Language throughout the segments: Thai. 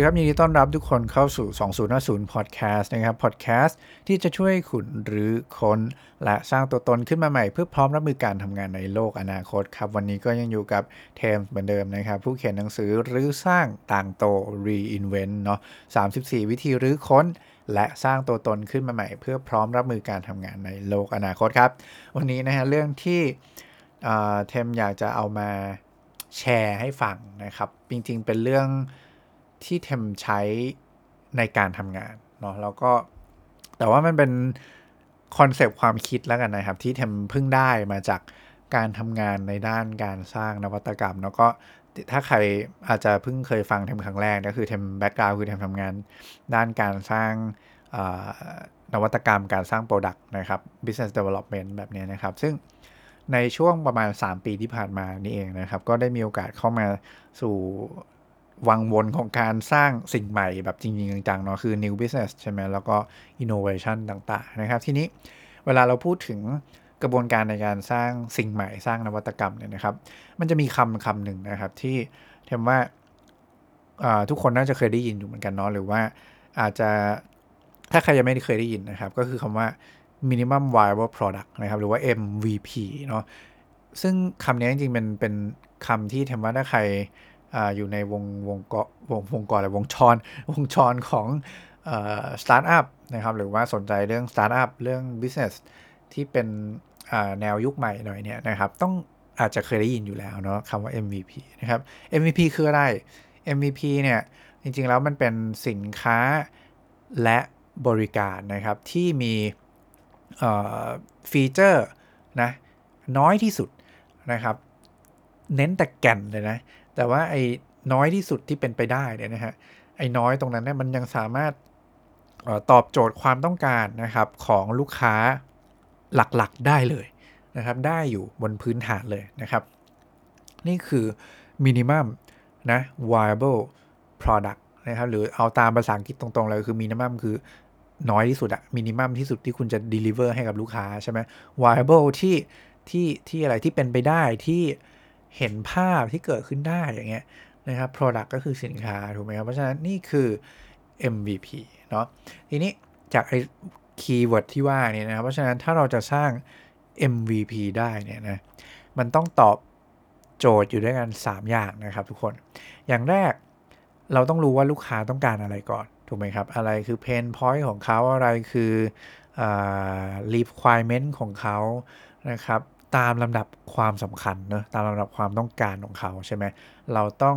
วัสดีครับยินดีต้อนรับทุกคนเข้าสู่ 2050 Podcast นะครับ Podcast ที่จะช่วยขุนหรือค้นและสร้างตัวตนขึ้นมาใหม่ เพื่อพร้อมรับมือการทำงานในโลกอนาคตครับ วันนี้ก็ยังอยู่กับเทมเหมือนเดิมนะครับ ผู้เขียนหนังสือหรือสร้างต่างโต Reinvent เนาะ34 วิธีรื้อค้นและสร้างตัวตนขึ้นมาใหม่ เพื่อพร้อมรับมือการทำงานในโลกอนาคตครับ วันนี้นะฮะเรื่องที่เทมอยากจะเอามาแชร์ให้ฟังนะครับ จริงๆ เป็นเรื่อง ที่เทมใช้ในการทำงานเนาะแล้วก็แต่ว่ามันเป็น concept ความคิดแล้วกันนะครับ ที่เทมเพิ่งได้มาจากการทำงานในด้านการสร้างนวัตกรรม แล้วก็ถ้าใครอาจจะเพิ่งเคยฟังเทมครั้งแรกก็คือเทม background คือเทมทำงาน ด้านการสร้างนวัตกรรมการสร้าง product นะครับ business development แบบนี้นะครับ ซึ่งในช่วงประมาณ 3 ปีที่ผ่านมานี่เองนะครับ ก็ได้มีโอกาสเข้ามาสู่ วังวนของการสร้างสิ่งใหม่แบบจริง ๆ จังๆเนาะคือ new business ใช่ไหมแล้วก็ innovation ต่างๆ นะครับ ทีนี้เวลาเราพูดถึงกระบวนการในการสร้างสิ่งใหม่สร้างนวัตกรรมเนี่ยนะครับ มันจะมีคำคำหนึ่งนะครับที่เทมว่าทุกคนน่าจะเคยได้ยินอยู่เหมือนกันเนาะหรือว่าอาจจะถ้าใครยังไม่เคยได้ยินนะครับ ก็คือคำว่า minimum viable product นะครับ หรือว่า MVP เนาะซึ่งคำนี้จริงๆเป็นเป็นคำที่เทมว่าถ้าใคร อยู่ในวงวงเกาะวงวงกอะไรวงโคจรวงโคจรของสตาร์ทอัพนะครับหรือว่าสนใจเรื่องสตาร์ทอัพเรื่อง business ที่เป็นแนวยุคใหม่หน่อยเนี่ยนะครับต้องอาจจะเคยได้ยินอยู่แล้วเนาะคำว่า MVP นะครับ MVP คืออะไร MVP เนี่ยจริงๆแล้วมันเป็นสินค้าและบริการนะครับที่มีฟีเจอร์นะน้อยที่สุดนะครับ เน้นแต่แก่นเลยนะ แต่ว่าไอ้น้อยที่สุดที่เป็นไปได้เนี่ยนะฮะไอ้น้อยตรงนั้นเนี่ยมันยังสามารถตอบโจทย์ความต้องการนะครับของลูกค้าหลักๆได้เลยนะครับ ได้อยู่บนพื้นฐานเลยนะครับ นี่คือ minimum นะ viable product นะครับ หรือเอาตามภาษาอังกฤษตรงๆเลยคือ minimum คือน้อยที่สุดอะ minimum ที่สุดที่คุณจะ deliver ให้กับลูกค้าใช่ไหม viable ที่ที่ที่อะไรที่เป็นไปได้ที่ เห็นภาพที่เกิดขึ้นได้อย่างเงี้ยนะครับ product ก็คือสินค้าถูกไหมครับ เพราะฉะนั้นนี่คือ MVP เนาะทีนี้จากไอ้คีย์เวิร์ดที่ว่าเนี่ยนะครับ เพราะฉะนั้นถ้าเราจะสร้าง MVP ได้เนี่ยนะมันต้องตอบโจทย์อยู่ด้วยกัน 3 อย่างนะครับทุกคน อย่างแรกเราต้องรู้ว่าลูกค้าต้องการอะไรก่อน ถูกไหมครับ อะไรคือเพนพอยต์ของเขาอะไรคืออ่า requirement ของเขานะครับ ตามลำดับความสำคัญเนะตามลำดับความต้องการของเขาใช่ไหมเราต้อง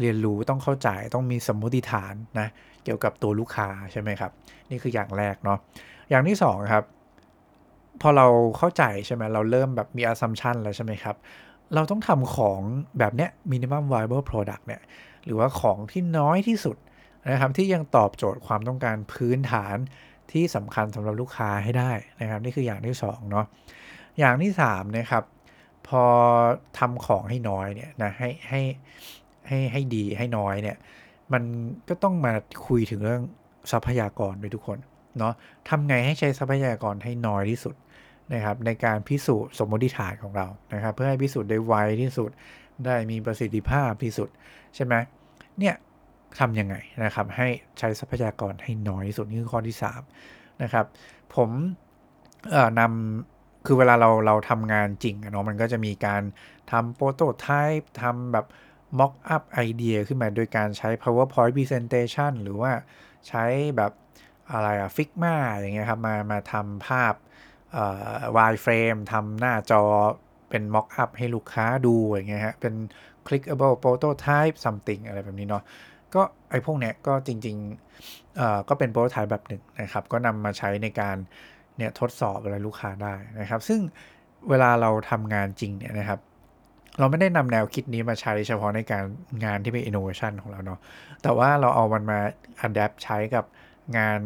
เรียนรู้ต้องเข้าใจต้องมีสมมติฐานนะเกี่ยวกับตัวลูกค้าใช่ไหมครับ นี่คืออย่างแรกเนาะอย่างที่2ครับพอเราเข้าใจใช่ไหมเราเริ่มแบบมี assumption แล้วใช่ไหมครับ เราต้องทำของแบบเนี้ย minimum viable product เนี่ยหรือว่าของที่น้อยที่สุดนะครับ ที่ยังตอบโจทย์ความต้องการพื้นฐานที่สำคัญสำหรับลูกค้าให้ได้นะครับ นี่คืออย่างที่2เนาะ อย่างที่3นะครับ พอทำของให้น้อยเนี่ยนะให้ให้ให้ให้ดีให้น้อยเนี่ยมันก็ต้องมาคุยถึงเรื่องทรัพยากรด้วยทุกคนเนาะทำไงให้ใช้ทรัพยากรให้น้อยที่สุดนะครับในการพิสูจน์สมมติฐานของเรานะครับ เพื่อให้พิสูจน์ได้ไวที่สุด ได้มีประสิทธิภาพที่สุดใช่ไหมเนี่ยทำยังไงนะครับให้ใช้ทรัพยากรให้น้อยที่สุดนี่คือข้อที่3นะครับผมนำ คือเวลาเราเราทำงานจริงเนาะมันก็จะมีการทำโปรโตไทป์ทำแบบ mock up ไอเดียขึ้นมาโดยการใช้ powerpoint presentation หรือว่าใช้แบบอะไรอะ figma อย่างเงี้ยครับ มามาทำภาพเอ่อ wireframe ทำหน้าจอเป็น mock up ให้ลูกค้าดูอย่างเงี้ยฮะเป็น clickable prototype something อะไรแบบนี้เนาะก็ไอพวกเนี้ยก็จริงๆก็เป็นโปรโตไทป์แบบหนึ่งนะครับ ก็นำมาใช้ในการ เนี่ยทดสอบอะไรลูกค้าได้นะครับ ซึ่งเวลาเราทำงานจริงเนี่ยนะครับ เราไม่ได้นำแนวคิดนี้มาใช้เฉพาะในการงานที่เป็น innovation ของเราเนาะแต่ว่าเราเอามันมา adapt ใช้กับงาน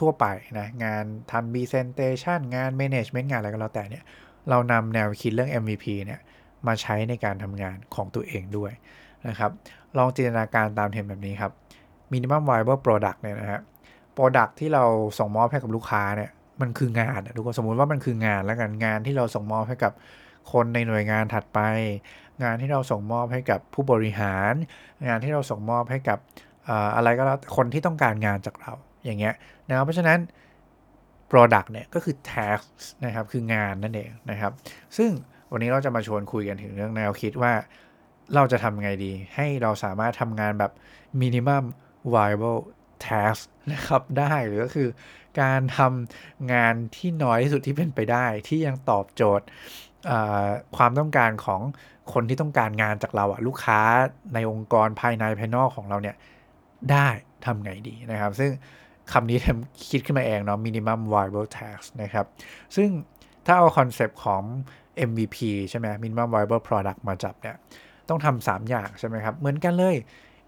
ทั่ว ๆ ไปนะ งานทำ presentation งาน management งานอะไรก็แล้วแต่เนี่ย เรานำแนวคิดเรื่อง MVP เนี่ยมาใช้ในการทำงานของตัวเองด้วยนะครับ ลองจินตนาการตามเทมแบบนี้ครับ minimum viable product เนี่ยนะฮะ product ที่เราส่งมอบให้กับลูกค้าเนี่ย มันคืองานทุกคนสมมุติว่ามันคืองานแล้วกันงานที่เราส่งมอบให้กับคนในหน่วยงานถัดไป งานที่เราส่งมอบให้กับผู้บริหาร งานที่เราส่งมอบให้กับอะไรก็แล้วคนที่ต้องการงานจากเราอย่างเงี้ยนะครับเพราะฉะนั้น Product เนี่ยก็คือ task นะครับคืองานนั่นเองนะครับ ซึ่งวันนี้เราจะมาชวนคุยกันถึงเรื่องแนวคิดว่าเราจะทำไงดี ให้เราสามารถทำงานแบบ minimum viable task นะครับได้หรือก็คือการทำงานที่น้อยที่สุดที่เป็นไปได้ที่ยังตอบโจทย์ความต้องการของคนที่ต้องการงานจากเราอะลูกค้าในองค์กรภายในภายนอกของเราเนี่ยได้ทำไงดีนะครับ ซึ่งคำนี้ทำคิดขึ้นมาเองเนาะ minimum viable task นะครับ ซึ่งถ้าเอา concept ของ MVP ใช่ไหม minimum viable product มาจับเนี่ย ต้องทำ3อย่างใช่ไหมครับ เหมือนกันเลย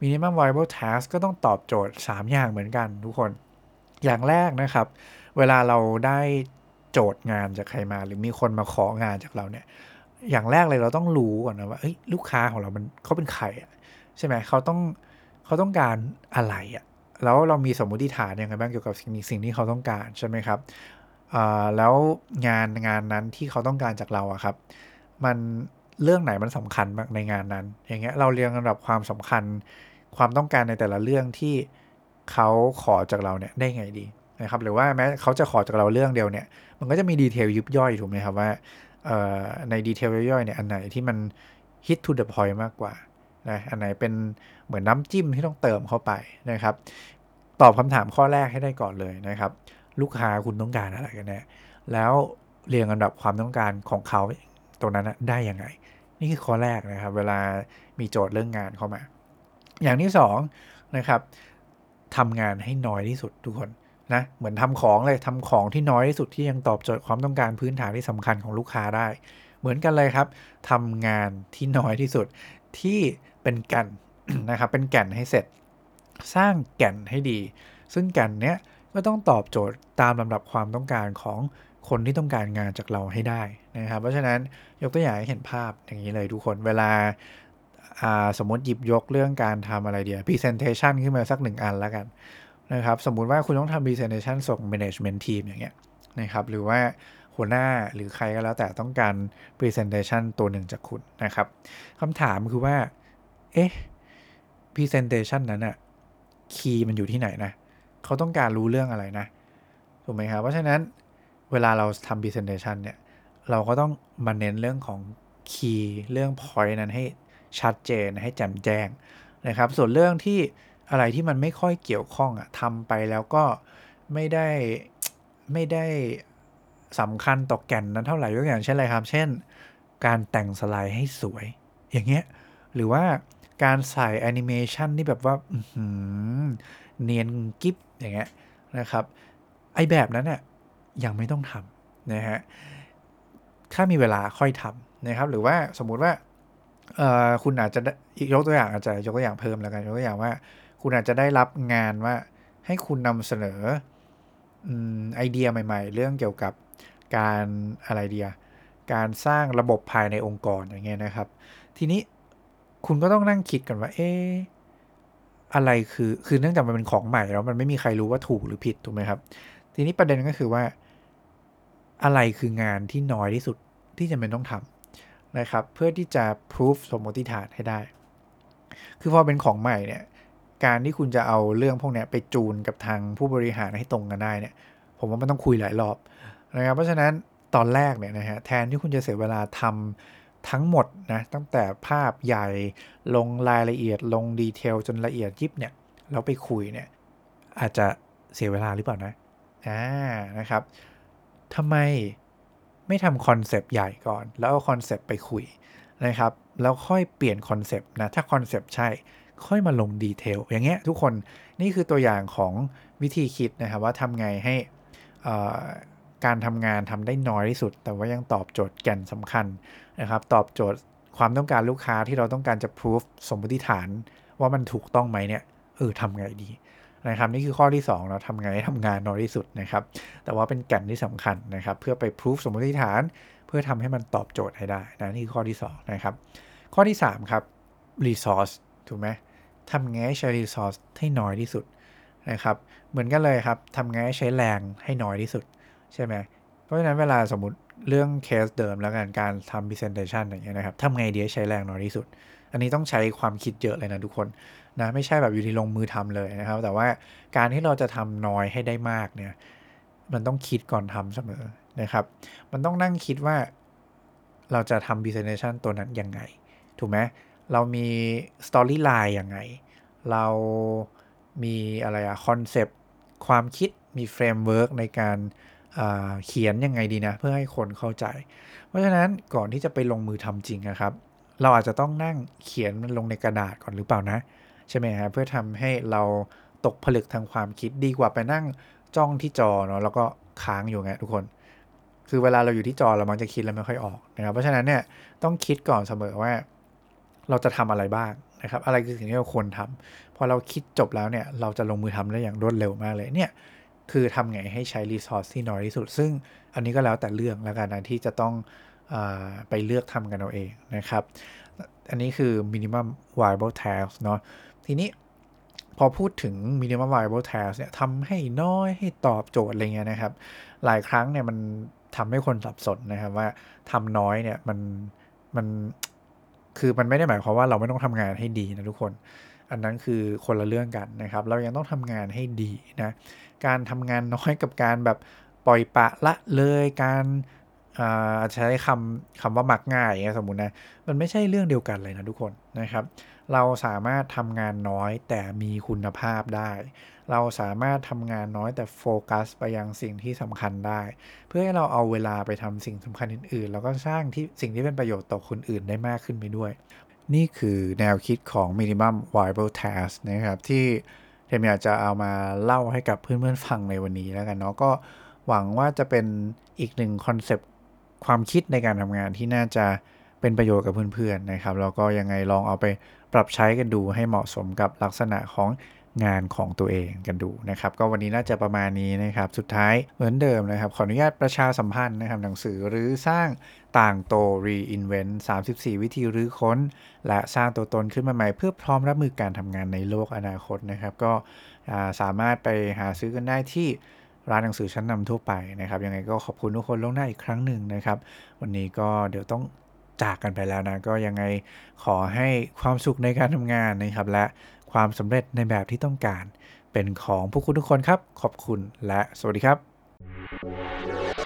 minimum viable task ก็ต้องตอบโจทย์ 3 อย่างเหมือนกันทุกคน อย่างแรกนะครับ เวลาเราได้โจทย์งานจากใครมา หรือมีคนมาของานจากเราเนี่ย อย่างแรกเลยเราต้องรู้ก่อนนะว่าลูกค้าของเรามันเขาเป็นใครอะใช่ไหมเขาต้องเขาต้องการอะไรอะแล้วเรามีสมมุติฐานยังไงบ้างเกี่ยวกับสิ่งสิ่งที่เขาต้องการใช่ไหมครับแล้วงานงานนั้นที่เขาต้องการจากเราอะครับ มันเรื่องไหนมันสำคัญในงานนั้น อย่างเงี้ยเราเรียงลำดับความสำคัญ ความต้องการในแต่ละเรื่องที่เขาขอจากเราเนี่ยได้ไงดีนะครับหรือว่าแม้เขาจะขอจากเราเรื่องเดียวเนี่ย มันก็จะมีดีเทลยิบย่อยถูกไหมครับว่าในดีเทลย่อยเนี่ยอันไหนที่มัน hit to the point มากกว่านะอันไหนเป็นเหมือนน้ำจิ้มที่ต้องเติมเข้าไปนะครับ ตอบคำถามข้อแรกให้ได้ก่อนเลยนะครับ ลูกค้าคุณต้องการอะไรกันแน่แล้วเรียงลำดับความต้องการของเขาตรงนั้นได้ยังไง นี่คือข้อแรกนะครับ เวลามีโจทย์เรื่องงานเข้ามา อย่างที่2นะครับทำงานให้น้อยที่สุดทุกคนนะเหมือนทำของเลยทำของที่น้อยที่สุดที่ยังตอบโจทย์ความต้องการพื้นฐานที่สำคัญของลูกค้าได้ เหมือนกันเลยครับทำงานที่น้อยที่สุดที่เป็นแก่นนะครับเป็นแก่นให้เสร็จ สร้างแก่นให้ดี ซึ่งแก่นเนี้ยก็ต้องตอบโจทย์ตามลำดับความต้องการของคนที่ต้องการงานจากเราให้ได้นะครับ เพราะฉะนั้นยกตัวอย่างให้เห็นภาพอย่างนี้เลยทุกคนเวลา สมมติหยิบยกเรื่องการทำอะไรเดียว presentation ขึ้นมาสักหนึ่งอันแล้วกันนะครับ สมมุติว่าคุณต้องทำ presentation ส่ง management team อย่างเงี้ยนะครับหรือว่าหัวหน้าหรือใครก็แล้วแต่ต้องการ presentation ตัวหนึ่งจากคุณนะครับคำถามคือว่า เอ๊ะ presentation นั้นอะคีย์มันอยู่ที่ไหนนะ เขาต้องการรู้เรื่องอะไรนะถูกไหมครับ เพราะฉะนั้นเวลาเราทำ presentation เนี่ย เราก็ต้องมาเน้นเรื่องของคีย์เรื่อง point นั้นให้ ชัดเจนให้แจ่มแจ้งนะครับ ส่วนเรื่องที่อะไรที่มันไม่ค่อยเกี่ยวข้องอะทำไปแล้วก็ไม่ได้ไม่ได้สำคัญต่อแก่นนั้นเท่าไหร่ยกอย่างเช่นอะไรครับ เช่น การแต่งสไลด์ให้สวย อย่างเงี้ยหรือว่าการใส่แอนิเมชันที่แบบว่าเนียนกิฟอย่างเงี้ยนะครับไอแบบนั้นเนี่ยยังไม่ต้องทำนะฮะถ้ามีเวลาค่อยทำนะครับ หรือว่าสมมุติว่า คุณอาจจะยกตัวอย่างอาจจะยกตัวอย่างเพิ่มแล้วกันยกตัวอย่างว่า คุณอาจจะได้รับงานว่าให้คุณนำเสนอไอเดียใหม่ ๆ เรื่องเกี่ยวกับการอะไรเดียการสร้างระบบภายในองค์กรอย่างเงี้ยนะครับ ทีนี้คุณก็ต้องนั่งคิดกันว่า เอ๊อะไรคือคือเนื่องจากมันเป็นของใหม่แล้วมันไม่มีใครรู้ว่าถูกหรือผิดถูกไหมครับ ทีนี้ประเด็นก็คือว่า อะไรคืองานที่น้อยที่สุดที่จะเป็นต้องทำ นะครับเพื่อที่จะ proof สมมติฐานให้ได้ คือพอเป็นของใหม่เนี่ยการที่คุณจะเอาเรื่องพวกนี้ไปจูนกับทางผู้บริหารให้ตรงกันได้เนี่ยผมว่ามันต้องคุยหลายรอบนะครับเพราะฉะนั้นตอนแรกเนี่ยนะฮะแทนที่คุณจะเสียเวลาทำทั้งหมดนะตั้งแต่ภาพใหญ่ลงรายละเอียดลงดีเทลจนละเอียดยิบเนี่ยแล้วไปคุยเนี่ยอาจจะเสียเวลาหรือเปล่านะอ่านะครับทำไม ไม่ทำ concept ใหญ่ก่อน แล้วเอา concept ไปคุยนะครับ แล้วค่อยเปลี่ยน concept นะ ถ้า concept ใช่ ค่อยมาลง detail อย่างเงี้ยทุกคน นี่คือตัวอย่างของวิธีคิดนะครับ ว่าทำไงให้การทำงานทำได้น้อยที่สุด แต่ว่ายังตอบโจทย์แก่นสำคัญนะครับ ตอบโจทย์ความต้องการลูกค้าที่เราต้องการจะพิสูจน์สมมติฐานว่ามันถูกต้องไหมเนี่ย เออทำไงดี นะครับนี่คือข้อที่ 2 เราทำไงให้ทำงานน้อยที่สุดนะครับ แต่ว่าเป็นแก่นที่สำคัญนะครับ เพื่อไปพิสูจสมมติฐาน เพื่อทำให้มันตอบโจทย์ให้ได้นะนี่คือข้อที่ 2 นะครับ ข้อที่ 3 ครับ resource ถูกไหมทำไงใช้ resource ให้น้อยที่สุดนะครับ เหมือนกันเลยครับทำไงใช้แรงให้น้อยที่สุด ใช่ไหมเพราะฉะนั้นเวลาสมมติ เรื่องเคสเดิมแล้วกันการทำ presentation อย่างเงี้ยนะครับทำไงดีใช้แรงน้อยที่สุด อันนี้ต้องใช้ความคิดเยอะเลยนะทุกคนนะไม่ใช่แบบอยู่ที่ลงมือทำเลยนะครับ แต่ว่าการที่เราจะทำน้อยให้ได้มากเนี่ยมันต้องคิดก่อนทำเสมอนะครับ มันต้องนั่งคิดว่าเราจะทำ presentation ตัวนั้นยังไง ถูกไหมเรามี storyline ยังไง เรามีอะไรอะ concept ความคิดมี framework ในการ เขียนยังไงดีนะเพื่อให้คนเข้าใจ เพราะฉะนั้นก่อนที่จะไปลงมือทำจริงนะครับ เราอาจจะต้องนั่งเขียนมันลงในกระดาษก่อนหรือเปล่านะ ใช่ไหมครับเพื่อทำให้เราตกผลึกทางความคิดดีกว่าไปนั่งจ้องที่จอเนาะแล้วก็ค้างอยู่ไงทุกคน คือเวลาเราอยู่ที่จอเรามักจะคิดแล้วไม่ค่อยออกนะครับเพราะฉะนั้นเนี่ยต้องคิดก่อนเสมอว่า เราจะทำอะไรบ้างนะครับ อะไรคือสิ่งที่เราควรทำพอเราคิดจบแล้วเนี่ย เราจะลงมือทำได้อย่างรวดเร็วมากเลยเนี่ย คือทำไงให้ใช้รีซอสที่น้อยที่สุด ซึ่งอันนี้ก็แล้วแต่เรื่องแล้วกันนะที่จะต้องอไปเลือกทำกันเอาเองนะครับ อันนี้คือ minimum viable task เนาะทีนี้พอพูดถึง minimum viable task เนี่ยทำให้น้อยให้ตอบโจทย์อะไรเงี้ยนะครับ หลายครั้งเนี่ยมันทำให้คนสับสนนะครับว่าทำน้อยเนี่ยมันมันคือมันไม่ได้หมายความว่าเราไม่ต้องทำงานให้ดีนะทุกคน อันนั้นคือคนละเรื่องกันนะครับ เรายังต้องทำงานให้ดีนะ การทำงานน้อยกับการแบบปล่อยปะละเลยการใช้คำคำว่ามักง่ายสมมตินะ มันไม่ใช่เรื่องเดียวกันเลยนะทุกคนนะครับ เราสามารถทำงานน้อยแต่มีคุณภาพได้ เราสามารถทำงานน้อยแต่โฟกัสไปยังสิ่งที่สำคัญได้ เพื่อให้เราเอาเวลาไปทำสิ่งสำคัญอื่นๆ แล้วก็สร้างที่สิ่งที่เป็นประโยชน์ต่อคนอื่นได้มากขึ้นไปด้วย นี่คือแนวคิดของ minimum viable task นะครับ ที่เทมอยากจะเอามาเล่าให้กับเพื่อนๆฟังในวันนี้แล้วกันเนาะก็หวังว่าจะเป็นอีกหนึ่ง concept ความคิดในการทำงานที่น่าจะเป็นประโยชน์กับเพื่อนๆนะครับแล้วก็ยังไงลองเอาไปปรับใช้กันดูให้เหมาะสมกับลักษณะของ งานของตัวเองกันดูนะครับ ก็วันนี้น่าจะประมาณนี้นะครับ สุดท้ายเหมือนเดิมนะครับ ขออนุญาตประชาสัมพันธ์นะครับหนังสือหรือสร้างต่างโต reinvent 34 วิธีรื้อค้น และสร้างตัวตนขึ้นมาใหม่ เพื่อพร้อมรับมือการทำงานในโลกอนาคตนะครับ ก็สามารถไปหาซื้อกันได้ที่ร้านหนังสือชั้นนำทั่วไปนะครับ ยังไงก็ขอบคุณทุกคนล่วงหน้าอีกครั้งหนึ่งนะครับ วันนี้ก็เดี๋ยวต้องจากกันไปแล้วนะ ก็ยังไงขอให้ความสุขในการทำงานนะครับ และ ความสำเร็จในแบบที่ต้องการ เป็นของพวกคุณทุกคนครับ ขอบคุณและสวัสดีครับ